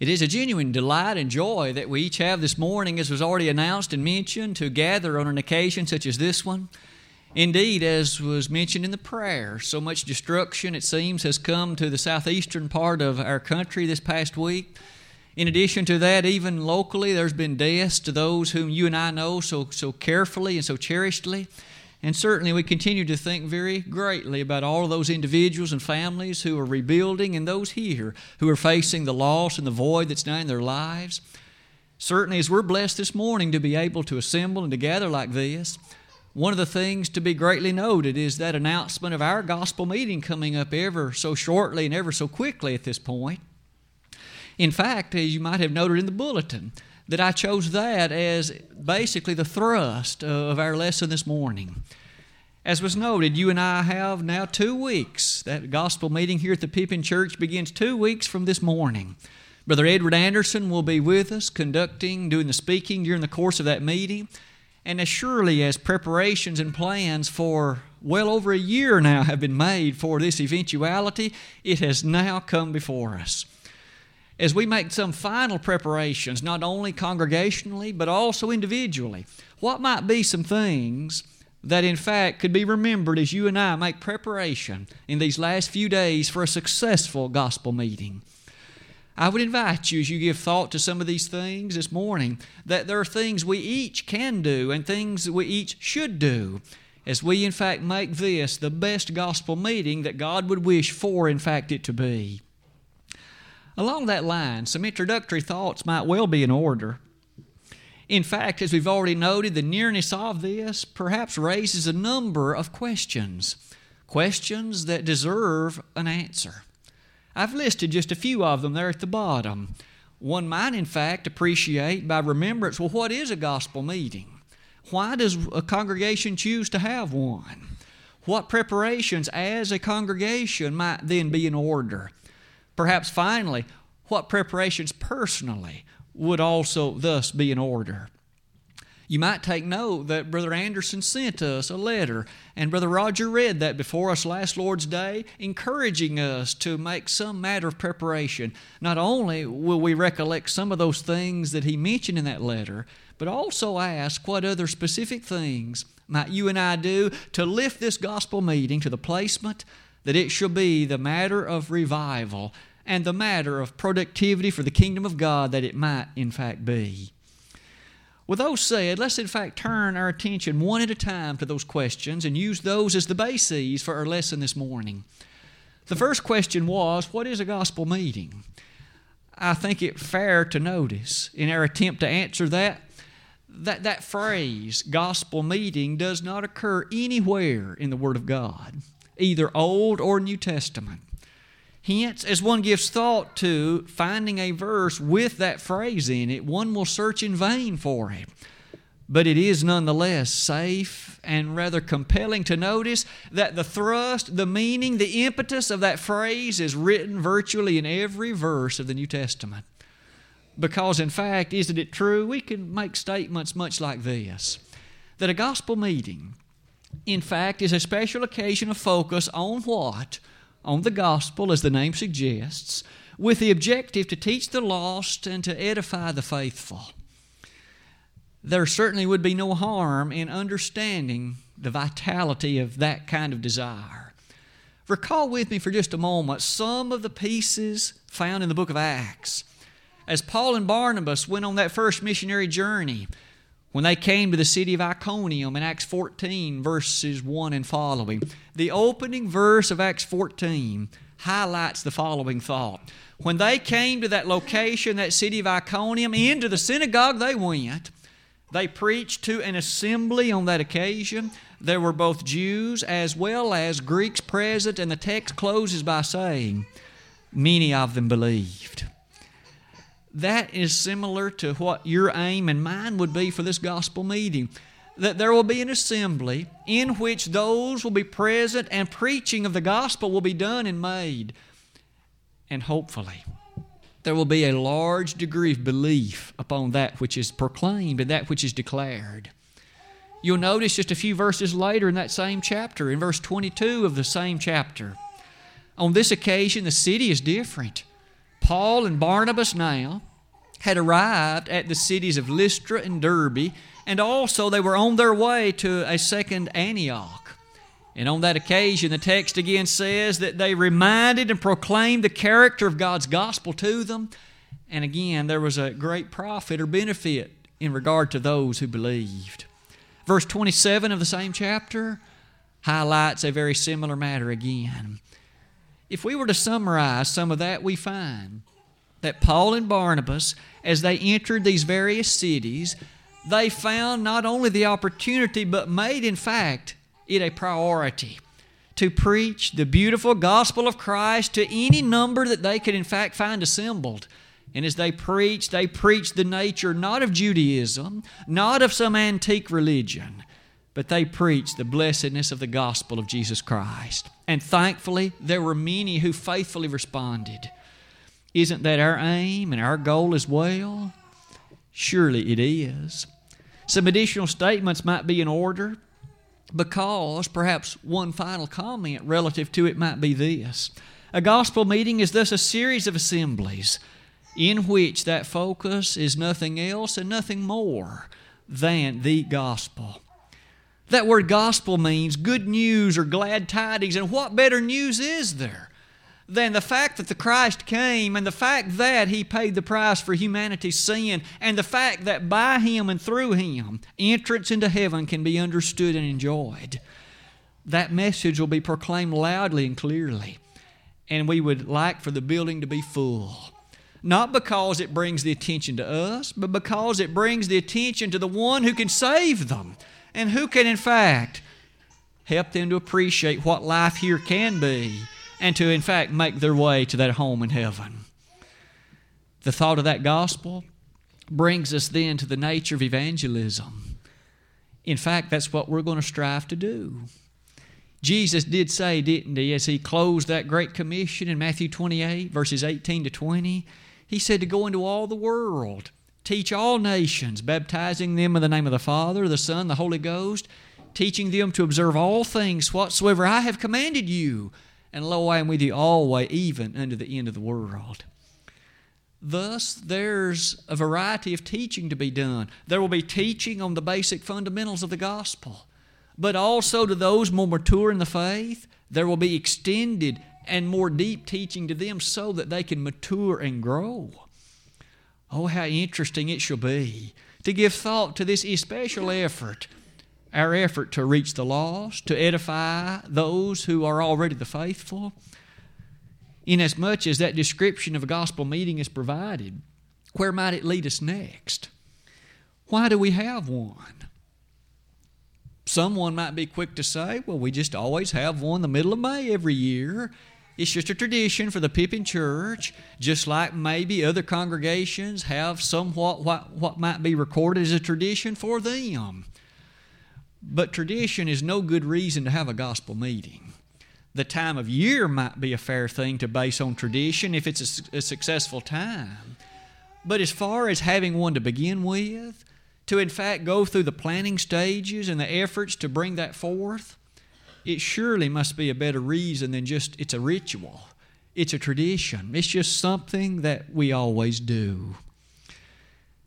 It is a genuine delight and joy that we each have this morning, as was already announced and mentioned, to gather on an occasion such as this one. Indeed, as was mentioned in the prayer, so much destruction, it seems, has come to the southeastern part of our country this past week. In addition to that, even locally, there's been deaths to those whom you and I know so, so carefully and so cherishedly. And certainly, we continue to think very greatly about all those individuals and families who are rebuilding and those here who are facing the loss and the void that's now in their lives. Certainly, as we're blessed this morning to be able to assemble and to gather like this, one of the things to be greatly noted is that announcement of our gospel meeting coming up ever so shortly and ever so quickly at this point. In fact, as you might have noted in the bulletin, that I chose that as basically the thrust of our lesson this morning. As was noted, you and I have now two weeks. That gospel meeting here at the Pippin Church begins two weeks from this morning. Brother Edward Anderson will be with us, conducting, doing the speaking during the course of that meeting. And as surely as preparations and plans for well over a year now have been made for this eventuality, it has now come before us as we make some final preparations, not only congregationally, but also individually, what might be some things that in fact could be remembered as you and I make preparation in these last few days for a successful gospel meeting? I would invite you as you give thought to some of these things this morning that there are things we each can do and things that we each should do as we in fact make this the best gospel meeting that God would wish for in fact it to be. Along that line, some introductory thoughts might well be in order. In fact, as we've already noted, the nearness of this perhaps raises a number of questions, questions that deserve an answer. I've listed just a few of them there at the bottom. One might, in fact, appreciate by remembrance well, what is a gospel meeting? Why does a congregation choose to have one? What preparations as a congregation might then be in order? Perhaps finally, what preparations personally would also thus be in order. You might take note that Brother Anderson sent us a letter, and Brother Roger read that before us last Lord's Day, encouraging us to make some matter of preparation. Not only will we recollect some of those things that he mentioned in that letter, but also ask what other specific things might you and I do to lift this gospel meeting to the placement that it shall be the matter of revival and the matter of productivity for the kingdom of God that it might, in fact, be. With those said, let's in fact turn our attention one at a time to those questions and use those as the bases for our lesson this morning. The first question was What is a gospel meeting? I think it fair to notice in our attempt to answer that that that phrase gospel meeting does not occur anywhere in the word of God either old or new testament Hence, as one gives thought to finding a verse with that phrase in it, one will search in vain for it. But it is nonetheless safe and rather compelling to notice that the thrust, the meaning, the impetus of that phrase is written virtually in every verse of the New Testament. Because, in fact, isn't it true? We can make statements much like this that a gospel meeting, in fact, is a special occasion of focus on what? On the gospel, as the name suggests, with the objective to teach the lost and to edify the faithful. There certainly would be no harm in understanding the vitality of that kind of desire. Recall with me for just a moment some of the pieces found in the book of Acts. As Paul and Barnabas went on that first missionary journey, when they came to the city of Iconium in Acts 14, verses 1 and following, the opening verse of Acts 14 highlights the following thought. When they came to that location, that city of Iconium, into the synagogue they went. They preached to an assembly on that occasion. There were both Jews as well as Greeks present, and the text closes by saying, Many of them believed that is similar to what your aim and mine would be for this gospel meeting. That there will be an assembly in which those will be present and preaching of the gospel will be done and made. And hopefully, there will be a large degree of belief upon that which is proclaimed and that which is declared. You'll notice just a few verses later in that same chapter, in verse 22 of the same chapter. On this occasion, the city is different. Paul and Barnabas now had arrived at the cities of Lystra and Derbe, and also they were on their way to a second Antioch. And on that occasion, the text again says that they reminded and proclaimed the character of God's gospel to them. And again, there was a great profit or benefit in regard to those who believed. Verse 27 of the same chapter highlights a very similar matter again. If we were to summarize some of that, we find that Paul and Barnabas, as they entered these various cities, they found not only the opportunity, but made, in fact, it a priority to preach the beautiful gospel of Christ to any number that they could, in fact, find assembled. And as they preached, they preached the nature not of Judaism, not of some antique religion, but they preached the blessedness of the gospel of Jesus Christ. And thankfully, there were many who faithfully responded. Isn't that our aim and our goal as well? Surely it is. Some additional statements might be in order because perhaps one final comment relative to it might be this. A gospel meeting is thus a series of assemblies in which that focus is nothing else and nothing more than the gospel. That word gospel means good news or glad tidings, and what better news is there than the fact that the Christ came and the fact that He paid the price for humanity's sin and the fact that by Him and through Him, entrance into heaven can be understood and enjoyed. That message will be proclaimed loudly and clearly, and we would like for the building to be full. Not because it brings the attention to us, but because it brings the attention to the one who can save them and who can, in fact, help them to appreciate what life here can be and to, in fact, make their way to that home in heaven. The thought of that gospel brings us then to the nature of evangelism. In fact, that's what we're going to strive to do. Jesus did say, didn't he, as he closed that great commission in Matthew 28, verses 18 to 20, he said to go into all the world, teach all nations, baptizing them in the name of the Father, the Son, the Holy Ghost, teaching them to observe all things whatsoever I have commanded you and lo, I am with you always, even unto the end of the world. Thus, there's a variety of teaching to be done. There will be teaching on the basic fundamentals of the gospel, but also to those more mature in the faith, there will be extended and more deep teaching to them so that they can mature and grow. Oh, how interesting it shall be to give thought to this especial effort our effort to reach the lost, to edify those who are already the faithful. Inasmuch as that description of a gospel meeting is provided, where might it lead us next? Why do we have one? Someone might be quick to say, well, we just always have one the middle of May every year. It's just a tradition for the Pippin Church, just like maybe other congregations have somewhat what, what might be recorded as a tradition for them. But tradition is no good reason to have a gospel meeting. The time of year might be a fair thing to base on tradition if it's a, a successful time. But as far as having one to begin with, to in fact go through the planning stages and the efforts to bring that forth, it surely must be a better reason than just it's a ritual. It's a tradition. It's just something that we always do.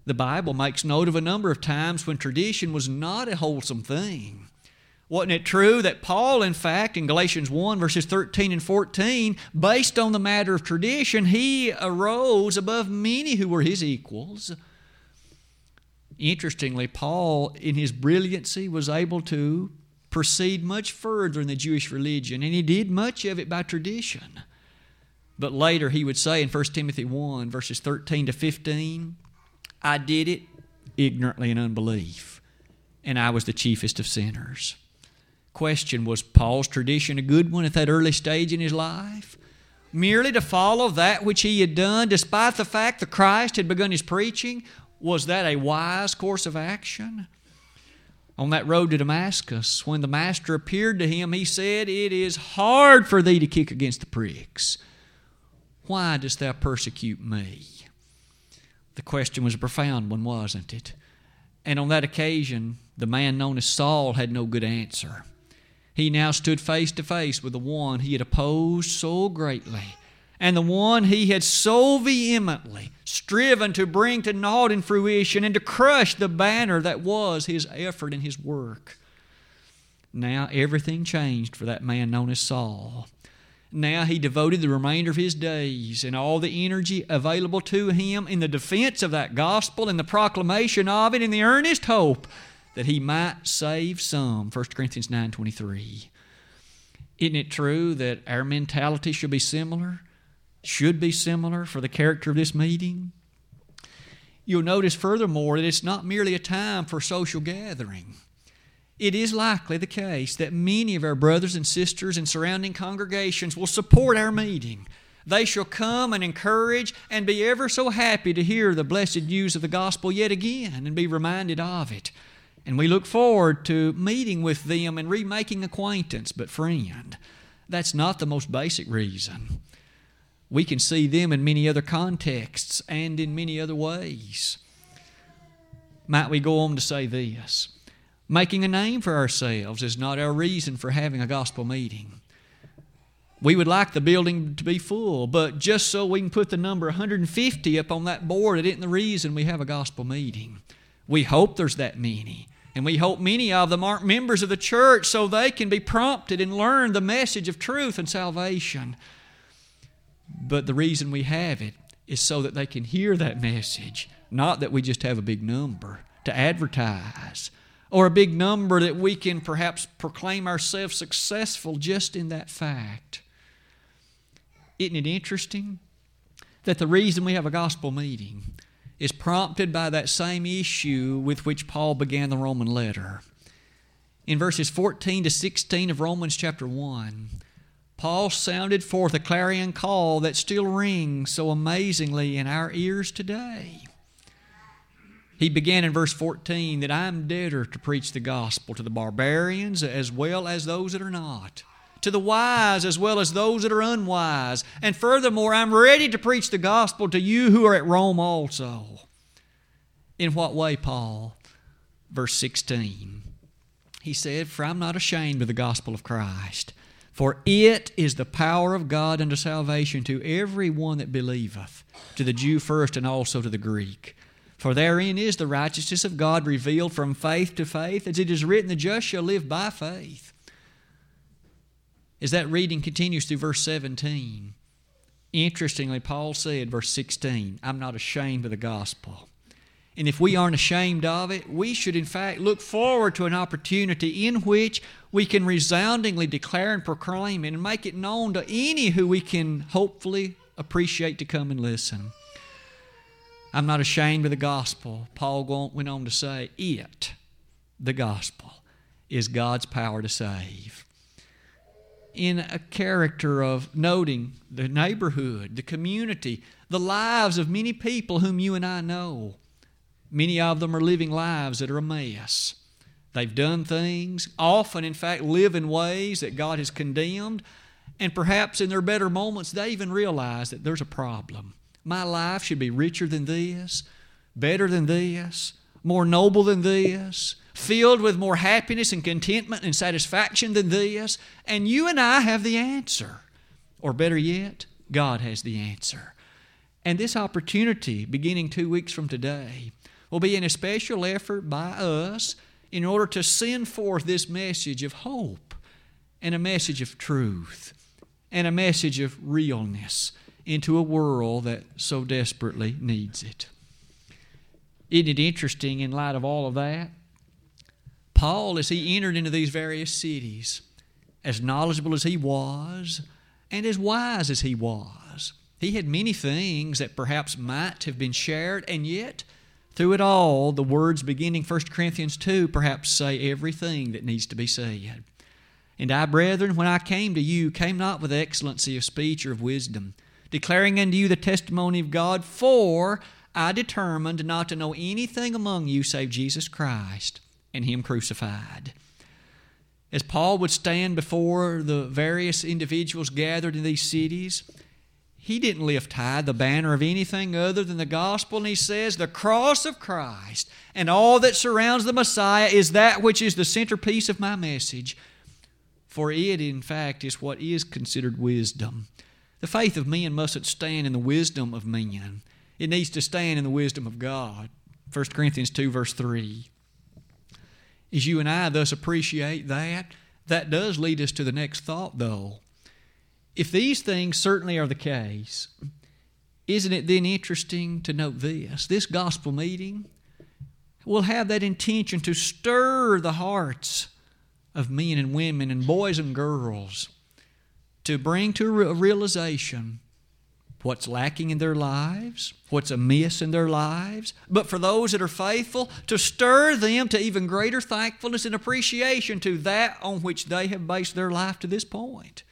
The Bible makes note of a number of times when tradition was not a wholesome thing. Wasn't it true that Paul, in fact, in Galatians 1, verses 13 and 14, based on the matter of tradition, he arose above many who were his equals? Interestingly, Paul, in his brilliancy, was able to proceed much further in the Jewish religion, and he did much of it by tradition. But later he would say in 1 Timothy 1, verses 13 to 15, I did it ignorantly in unbelief, and I was the chiefest of sinners. Question Was Paul's tradition a good one at that early stage in his life? Merely to follow that which he had done, despite the fact that Christ had begun his preaching, was that a wise course of action? On that road to Damascus, when the Master appeared to him, he said, It is hard for thee to kick against the pricks. Why dost thou persecute me? The question was a profound one, wasn't it? And on that occasion, the man known as Saul had no good answer. He now stood face to face with the one he had opposed so greatly and the one he had so vehemently striven to bring to naught in fruition and to crush the banner that was his effort and his work. Now everything changed for that man known as Saul. Now he devoted the remainder of his days and all the energy available to him in the defense of that gospel and the proclamation of it in the earnest hope that he might save some. 1 Corinthians 9:23. Isn't it true that our mentality should be similar? Should be similar for the character of this meeting? You'll notice furthermore that it's not merely a time for social gathering it is likely the case that many of our brothers and sisters in surrounding congregations will support our meeting. They shall come and encourage and be ever so happy to hear the blessed news of the gospel yet again and be reminded of it. And we look forward to meeting with them and remaking acquaintance. But, friend, that's not the most basic reason. We can see them in many other contexts and in many other ways. Might we go on to say this? Making a name for ourselves is not our reason for having a gospel meeting. We would like the building to be full, but just so we can put the number 150 up on that board, it isn't the reason we have a gospel meeting. We hope there's that many. And we hope many of them aren't members of the church so they can be prompted and learn the message of truth and salvation. But the reason we have it is so that they can hear that message, not that we just have a big number to advertise or a big number that we can perhaps proclaim ourselves successful just in that fact. Isn't it interesting that the reason we have a gospel meeting is prompted by that same issue with which Paul began the Roman letter? In verses 14 to 16 of Romans chapter 1, Paul sounded forth a clarion call that still rings so amazingly in our ears today. He began in verse 14 that I'm debtor to preach the gospel to the barbarians as well as those that are not, to the wise as well as those that are unwise. And furthermore, I'm ready to preach the gospel to you who are at Rome also. In what way, Paul? Verse 16. He said, For I'm not ashamed of the gospel of Christ, for it is the power of God unto salvation to every one that believeth, to the Jew first and also to the Greek. For therein is the righteousness of God revealed from faith to faith, as it is written, the just shall live by faith. As that reading continues through verse 17, interestingly, Paul said, verse 16, I'm not ashamed of the gospel. And if we aren't ashamed of it, we should in fact look forward to an opportunity in which we can resoundingly declare and proclaim and make it known to any who we can hopefully appreciate to come and listen. I'm not ashamed of the gospel. Paul went on to say, It, the gospel, is God's power to save. In a character of noting the neighborhood, the community, the lives of many people whom you and I know, many of them are living lives that are a mess. They've done things, often, in fact, live in ways that God has condemned, and perhaps in their better moments, they even realize that there's a problem. My life should be richer than this, better than this, more noble than this, filled with more happiness and contentment and satisfaction than this. And you and I have the answer. Or better yet, God has the answer. And this opportunity, beginning two weeks from today, will be an especial effort by us in order to send forth this message of hope and a message of truth and a message of realness into a world that so desperately needs it. Isn't it interesting in light of all of that? Paul, as he entered into these various cities, as knowledgeable as he was, and as wise as he was, he had many things that perhaps might have been shared, and yet, through it all, the words beginning 1 Corinthians 2 perhaps say everything that needs to be said. And I, brethren, when I came to you, came not with excellency of speech or of wisdom declaring unto you the testimony of God, for I determined not to know anything among you save Jesus Christ and Him crucified. As Paul would stand before the various individuals gathered in these cities, he didn't lift high the banner of anything other than the gospel, and he says, The cross of Christ and all that surrounds the Messiah is that which is the centerpiece of my message. For it, in fact, is what is considered wisdom The faith of men mustn't stand in the wisdom of men, it needs to stand in the wisdom of God. 1 Corinthians 2, verse 3. As you and I thus appreciate that, that does lead us to the next thought, though. If these things certainly are the case, isn't it then interesting to note this? This gospel meeting will have that intention to stir the hearts of men and women and boys and girls to bring to a realization what's lacking in their lives, what's amiss in their lives, but for those that are faithful, to stir them to even greater thankfulness and appreciation to that on which they have based their life to this point.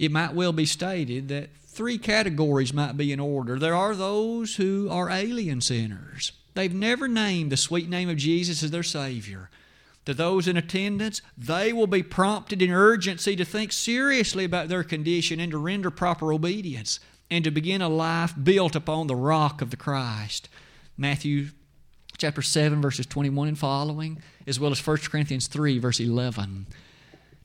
It might well be stated that three categories might be in order. There are those who are alien sinners. They've never named the sweet name of Jesus as their Savior to those in attendance, they will be prompted in urgency to think seriously about their condition and to render proper obedience and to begin a life built upon the rock of the Christ. Matthew chapter 7, verses 21 and following, as well as 1 Corinthians 3, verse 11.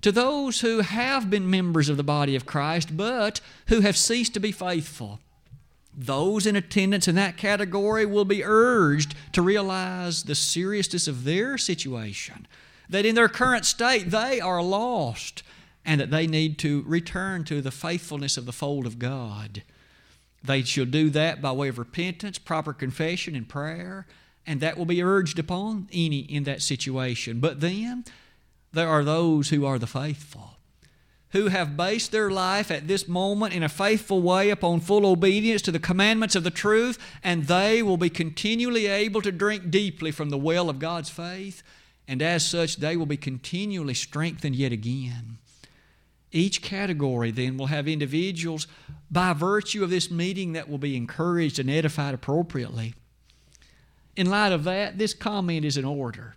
To those who have been members of the body of Christ, but who have ceased to be faithful, those in attendance in that category will be urged to realize the seriousness of their situation, that in their current state they are lost, and that they need to return to the faithfulness of the fold of God. They shall do that by way of repentance, proper confession, and prayer, and that will be urged upon any in that situation. But then there are those who are the faithful who have based their life at this moment in a faithful way upon full obedience to the commandments of the truth, and they will be continually able to drink deeply from the well of God's faith, and as such, they will be continually strengthened yet again. Each category then will have individuals by virtue of this meeting that will be encouraged and edified appropriately. In light of that, this comment is in order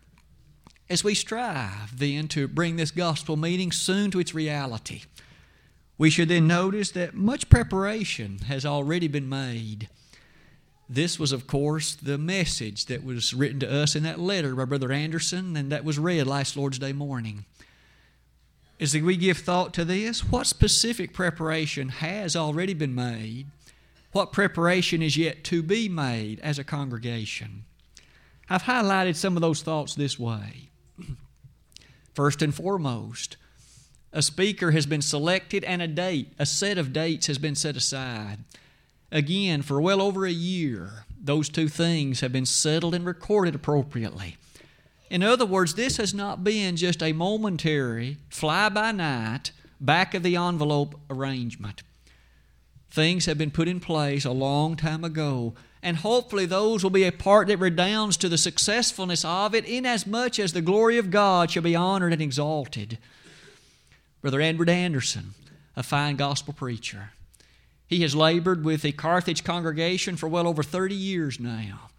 as we strive then to bring this gospel meeting soon to its reality. We should then notice that much preparation has already been made. This was, of course, the message that was written to us in that letter by Brother Anderson and that was read last Lord's Day morning. As we give thought to this, what specific preparation has already been made? What preparation is yet to be made as a congregation? I've highlighted some of those thoughts this way. First and foremost, a speaker has been selected and a date, a set of dates has been set aside. Again, for well over a year, those two things have been settled and recorded appropriately. In other words, this has not been just a momentary, fly by night, back of the envelope arrangement. Things have been put in place a long time ago and hopefully those will be a part that redounds to the successfulness of it, inasmuch as the glory of God shall be honored and exalted. Brother Edward Anderson, a fine gospel preacher. He has labored with the Carthage congregation for well over 30 years now.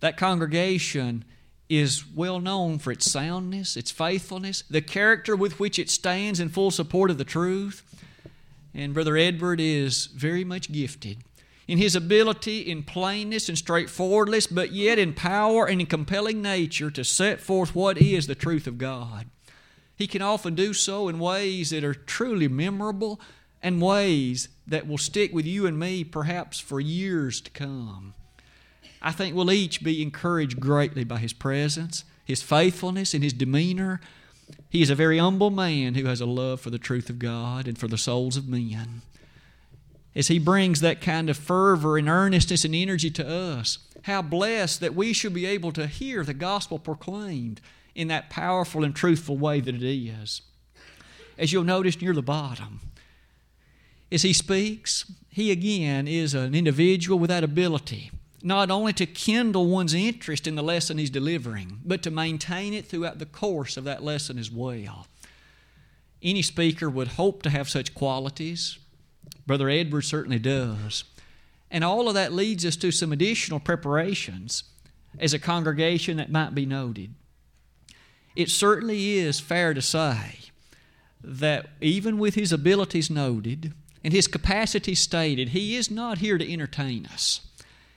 That congregation is well known for its soundness, its faithfulness, the character with which it stands in full support of the truth. And Brother Edward is very much gifted in his ability in plainness and straightforwardness, but yet in power and in compelling nature to set forth what is the truth of God. He can often do so in ways that are truly memorable and ways that will stick with you and me perhaps for years to come. I think we'll each be encouraged greatly by his presence, his faithfulness, and his demeanor. He is a very humble man who has a love for the truth of God and for the souls of men as He brings that kind of fervor and earnestness and energy to us. How blessed that we should be able to hear the gospel proclaimed in that powerful and truthful way that it is. As you'll notice near the bottom, as He speaks, He again is an individual with that ability not only to kindle one's interest in the lesson he's delivering, but to maintain it throughout the course of that lesson as well. Any speaker would hope to have such qualities, Brother Edward certainly does. And all of that leads us to some additional preparations as a congregation that might be noted. It certainly is fair to say that even with his abilities noted and his capacity stated, he is not here to entertain us.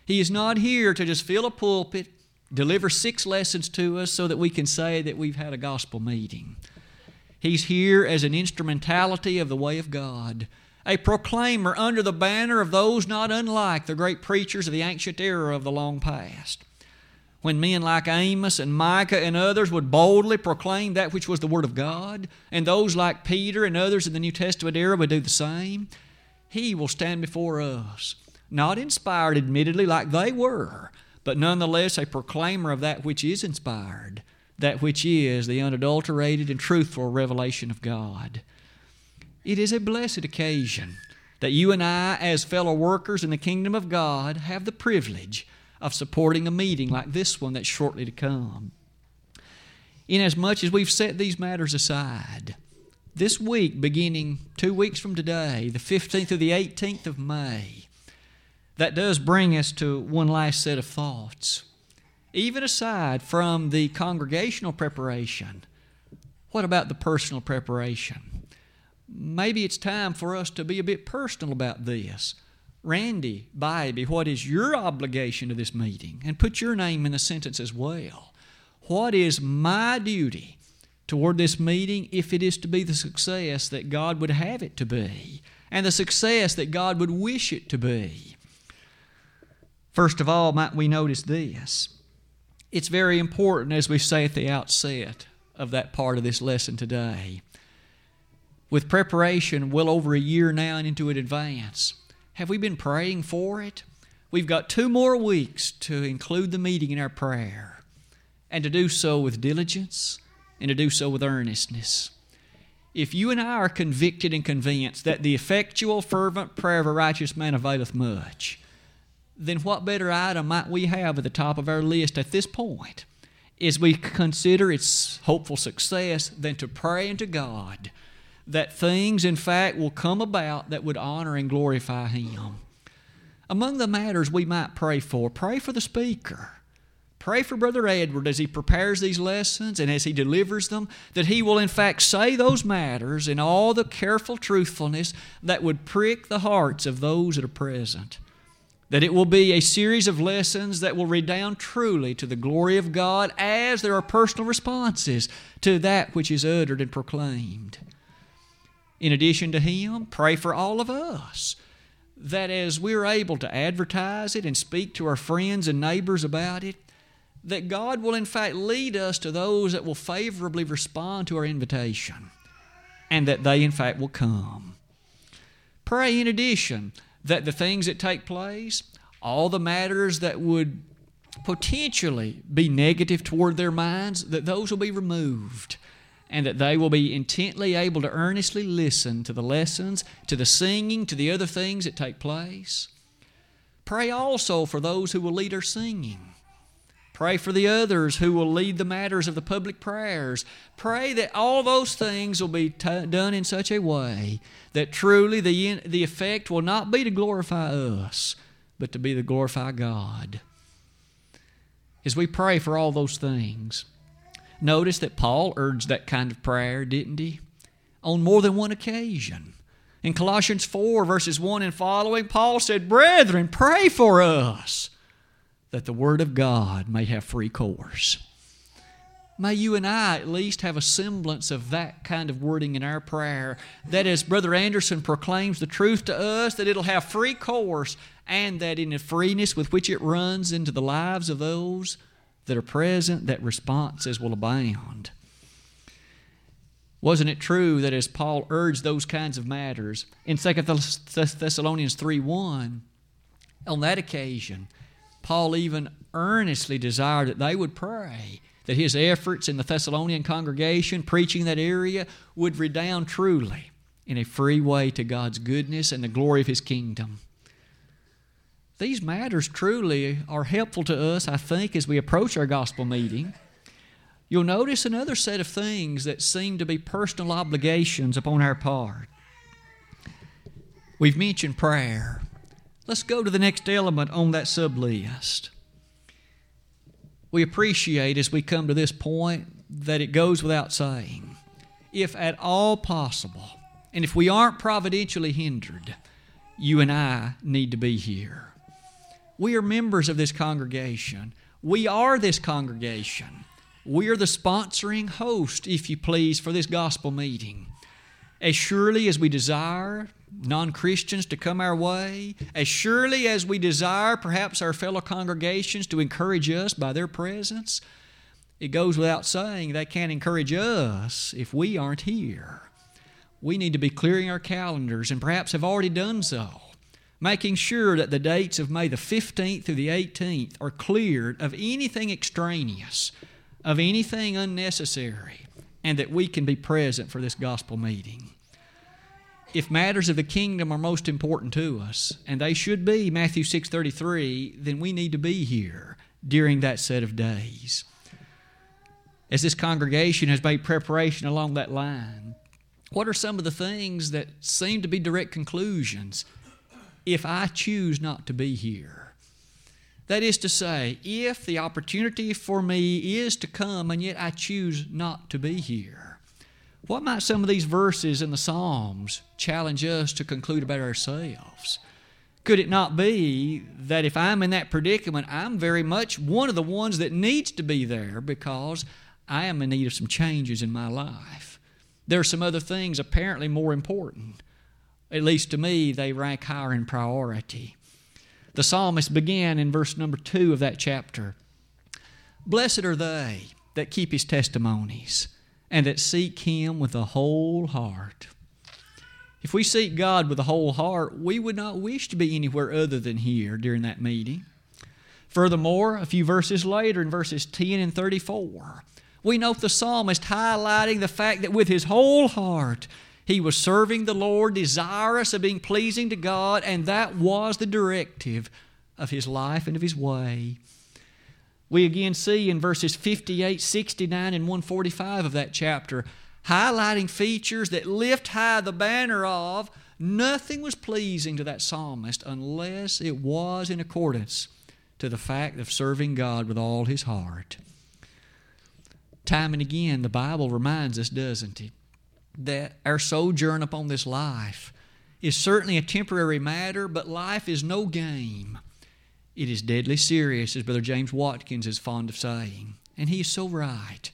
He is not here to just fill a pulpit, deliver six lessons to us so that we can say that we've had a gospel meeting. He's here as an instrumentality of the way of God, a proclaimer under the banner of those not unlike the great preachers of the ancient era of the long past. When men like Amos and Micah and others would boldly proclaim that which was the Word of God, and those like Peter and others in the New Testament era would do the same, he will stand before us, not inspired, admittedly, like they were, but nonetheless a proclaimer of that which is inspired that which is the unadulterated and truthful revelation of God. It is a blessed occasion that you and I, as fellow workers in the kingdom of God, have the privilege of supporting a meeting like this one that's shortly to come. Inasmuch as we've set these matters aside, this week, beginning two weeks from today, the 15th through the 18th of May, that does bring us to one last set of thoughts even aside from the congregational preparation, what about the personal preparation? Maybe it's time for us to be a bit personal about this. Randy, baby, what is your obligation to this meeting? And put your name in the sentence as well. What is my duty toward this meeting if it is to be the success that God would have it to be and the success that God would wish it to be? First of all, might we notice this? it's very important, as we say at the outset of that part of this lesson today. With preparation well over a year now and into it advance, have we been praying for it? We've got two more weeks to include the meeting in our prayer, and to do so with diligence and to do so with earnestness. If you and I are convicted and convinced that the effectual, fervent prayer of a righteous man availeth much, then what better item might we have at the top of our list at this point as we consider its hopeful success than to pray unto God that things, in fact, will come about that would honor and glorify Him? Among the matters we might pray for, pray for the speaker. Pray for Brother Edward as he prepares these lessons and as he delivers them, that he will in fact say those matters in all the careful truthfulness that would prick the hearts of those that are present that it will be a series of lessons that will redound truly to the glory of God as there are personal responses to that which is uttered and proclaimed. In addition to Him, pray for all of us that as we're able to advertise it and speak to our friends and neighbors about it, that God will in fact lead us to those that will favorably respond to our invitation and that they in fact will come. Pray in addition that the things that take place, all the matters that would potentially be negative toward their minds, that those will be removed and that they will be intently able to earnestly listen to the lessons, to the singing, to the other things that take place. Pray also for those who will lead our singing. Pray for the others who will lead the matters of the public prayers. Pray that all those things will be t- done in such a way that truly the, the effect will not be to glorify us, but to be to glorify God. As we pray for all those things, notice that Paul urged that kind of prayer, didn't he? On more than one occasion. In Colossians 4, verses 1 and following, Paul said, Brethren, pray for us that the Word of God may have free course. May you and I at least have a semblance of that kind of wording in our prayer. That as Brother Anderson proclaims the truth to us, that it'll have free course, and that in the freeness with which it runs into the lives of those that are present, that responses will abound. Wasn't it true that as Paul urged those kinds of matters in 2 Thessalonians 3 1, on that occasion, Paul even earnestly desired that they would pray that his efforts in the Thessalonian congregation, preaching that area, would redound truly in a free way to God's goodness and the glory of his kingdom. These matters truly are helpful to us, I think, as we approach our gospel meeting. You'll notice another set of things that seem to be personal obligations upon our part. We've mentioned prayer. Let's go to the next element on that sub list. We appreciate as we come to this point that it goes without saying, if at all possible, and if we aren't providentially hindered, you and I need to be here. We are members of this congregation. We are this congregation. we are the sponsoring host, if you please, for this gospel meeting. As surely as we desire non Christians to come our way, as surely as we desire perhaps our fellow congregations to encourage us by their presence, it goes without saying they can't encourage us if we aren't here. We need to be clearing our calendars and perhaps have already done so, making sure that the dates of May the 15th through the 18th are cleared of anything extraneous, of anything unnecessary, and that we can be present for this gospel meeting if matters of the kingdom are most important to us, and they should be Matthew 6:33, then we need to be here during that set of days. As this congregation has made preparation along that line, what are some of the things that seem to be direct conclusions if I choose not to be here? That is to say, if the opportunity for me is to come and yet I choose not to be here what might some of these verses in the Psalms challenge us to conclude about ourselves? Could it not be that if I'm in that predicament, I'm very much one of the ones that needs to be there because I am in need of some changes in my life? There are some other things apparently more important. At least to me, they rank higher in priority. The psalmist began in verse number two of that chapter Blessed are they that keep his testimonies and that seek Him with a whole heart. If we seek God with a whole heart, we would not wish to be anywhere other than here during that meeting. Furthermore, a few verses later, in verses 10 and 34, we note the psalmist highlighting the fact that with his whole heart he was serving the Lord, desirous of being pleasing to God, and that was the directive of his life and of his way we again see in verses 58, 69, and 145 of that chapter, highlighting features that lift high the banner of nothing was pleasing to that psalmist unless it was in accordance to the fact of serving God with all his heart. Time and again, the Bible reminds us, doesn't it, that our sojourn upon this life is certainly a temporary matter, but life is no game. It is deadly serious, as Brother James Watkins is fond of saying. And he is so right.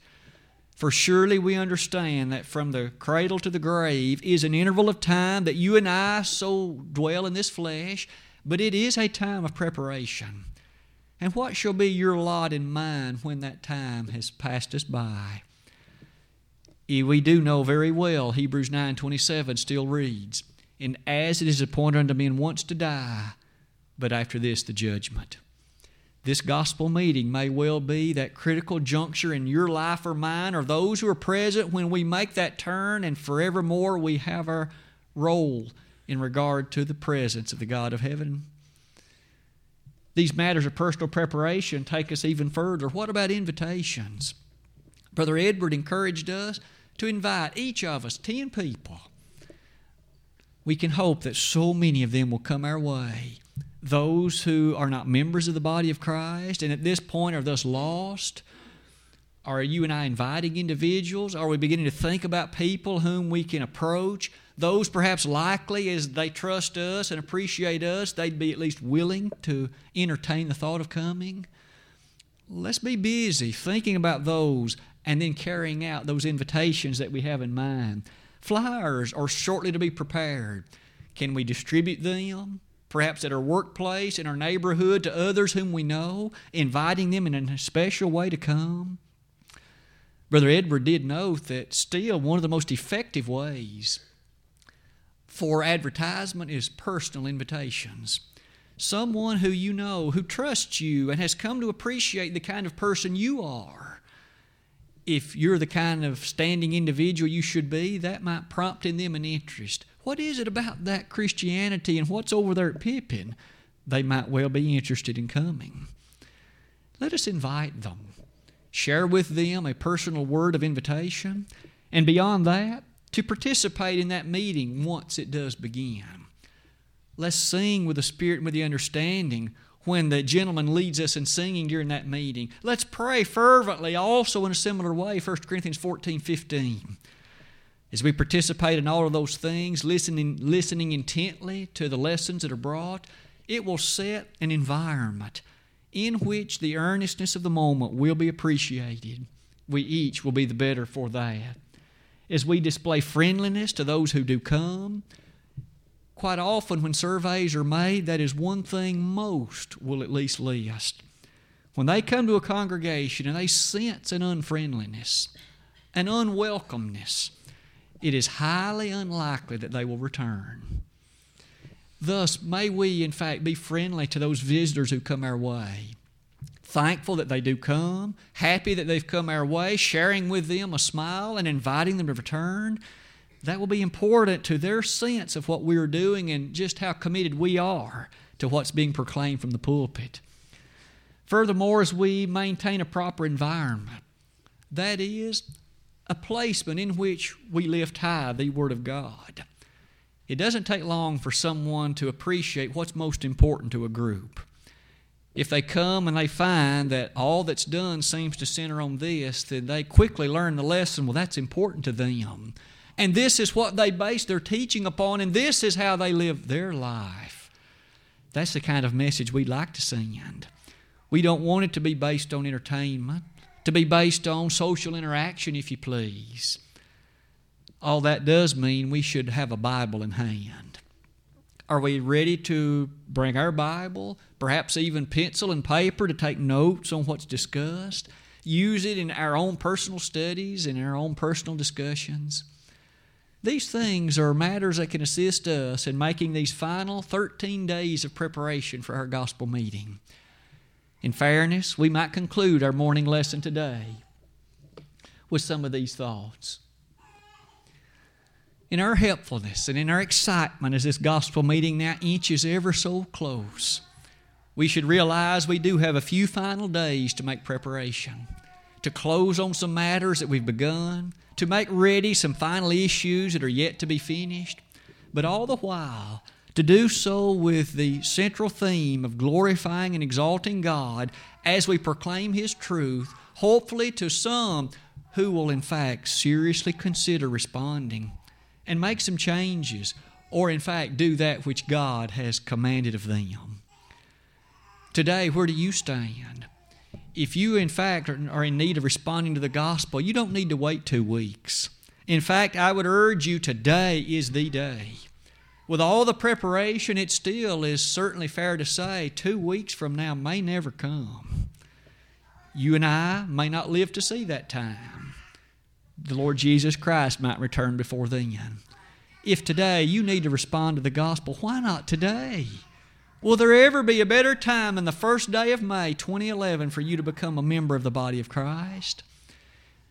For surely we understand that from the cradle to the grave is an interval of time that you and I so dwell in this flesh, but it is a time of preparation. And what shall be your lot and mine when that time has passed us by? We do know very well Hebrews 9:27 still reads, "And as it is appointed unto men once to die, but after this, the judgment. This gospel meeting may well be that critical juncture in your life or mine, or those who are present when we make that turn and forevermore we have our role in regard to the presence of the God of heaven. These matters of personal preparation take us even further. What about invitations? Brother Edward encouraged us to invite each of us 10 people. We can hope that so many of them will come our way those who are not members of the body of Christ and at this point are thus lost? Are you and I inviting individuals? Are we beginning to think about people whom we can approach? Those perhaps likely, as they trust us and appreciate us, they'd be at least willing to entertain the thought of coming? Let's be busy thinking about those and then carrying out those invitations that we have in mind. Flyers are shortly to be prepared. Can we distribute them? perhaps at our workplace, in our neighborhood, to others whom we know, inviting them in a special way to come. Brother Edward did note that still one of the most effective ways for advertisement is personal invitations. Someone who you know, who trusts you, and has come to appreciate the kind of person you are. If you're the kind of standing individual you should be, that might prompt in them an interest. What is it about that Christianity and what's over there at Pippin? They might well be interested in coming. Let us invite them. Share with them a personal word of invitation. And beyond that, to participate in that meeting once it does begin. Let's sing with the spirit and with the understanding when the gentleman leads us in singing during that meeting. Let's pray fervently also in a similar way, 1 Corinthians 14 15. As we participate in all of those things, listening, listening intently to the lessons that are brought, it will set an environment in which the earnestness of the moment will be appreciated, we each will be the better for that. As we display friendliness to those who do come, quite often when surveys are made, that is one thing most will at least list. When they come to a congregation and they sense an unfriendliness, an unwelcomeness, it is highly unlikely that they will return. Thus, may we, in fact, be friendly to those visitors who come our way. Thankful that they do come, happy that they've come our way, sharing with them a smile and inviting them to return. That will be important to their sense of what we're doing and just how committed we are to what's being proclaimed from the pulpit. Furthermore, as we maintain a proper environment, that is, a placement in which we lift high the Word of God. It doesn't take long for someone to appreciate what's most important to a group. If they come and they find that all that's done seems to center on this, then they quickly learn the lesson well, that's important to them. And this is what they base their teaching upon, and this is how they live their life. That's the kind of message we'd like to send. We don't want it to be based on entertainment to be based on social interaction, if you please. All that does mean we should have a Bible in hand. Are we ready to bring our Bible, perhaps even pencil and paper to take notes on what's discussed? Use it in our own personal studies, and in our own personal discussions? These things are matters that can assist us in making these final 13 days of preparation for our gospel meeting. In fairness, we might conclude our morning lesson today with some of these thoughts. In our helpfulness and in our excitement as this gospel meeting now inches ever so close, we should realize we do have a few final days to make preparation, to close on some matters that we've begun, to make ready some final issues that are yet to be finished. But all the while, to do so with the central theme of glorifying and exalting God as we proclaim His truth, hopefully to some who will, in fact, seriously consider responding and make some changes, or, in fact, do that which God has commanded of them. Today, where do you stand? If you, in fact, are in need of responding to the gospel, you don't need to wait two weeks. In fact, I would urge you today is the day with all the preparation, it still is certainly fair to say two weeks from now may never come. You and I may not live to see that time. The Lord Jesus Christ might return before then. If today you need to respond to the gospel, why not today? Will there ever be a better time than the first day of May 2011 for you to become a member of the body of Christ?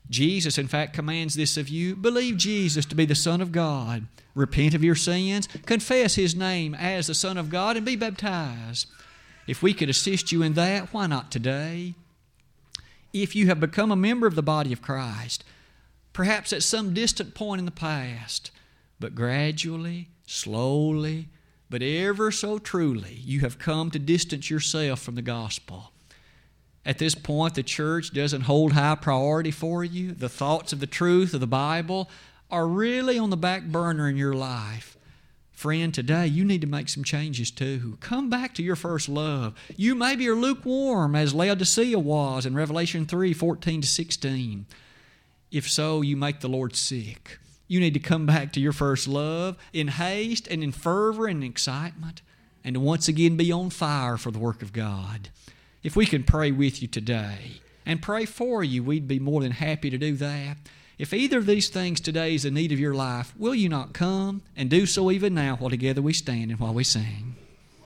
Jesus, in fact, commands this of you. Believe Jesus to be the Son of God. Repent of your sins. Confess His name as the Son of God and be baptized. If we could assist you in that, why not today? If you have become a member of the body of Christ, perhaps at some distant point in the past, but gradually, slowly, but ever so truly, you have come to distance yourself from the gospel. At this point, the church doesn't hold high priority for you. The thoughts of the truth of the Bible are really on the back burner in your life. Friend, today you need to make some changes too. Come back to your first love. You maybe are lukewarm as Laodicea was in Revelation 3 14 to 16. If so, you make the Lord sick. You need to come back to your first love in haste and in fervor and excitement, and to once again be on fire for the work of God. If we can pray with you today and pray for you, we'd be more than happy to do that. If either of these things today is the need of your life, will you not come and do so even now while together we stand and while we sing?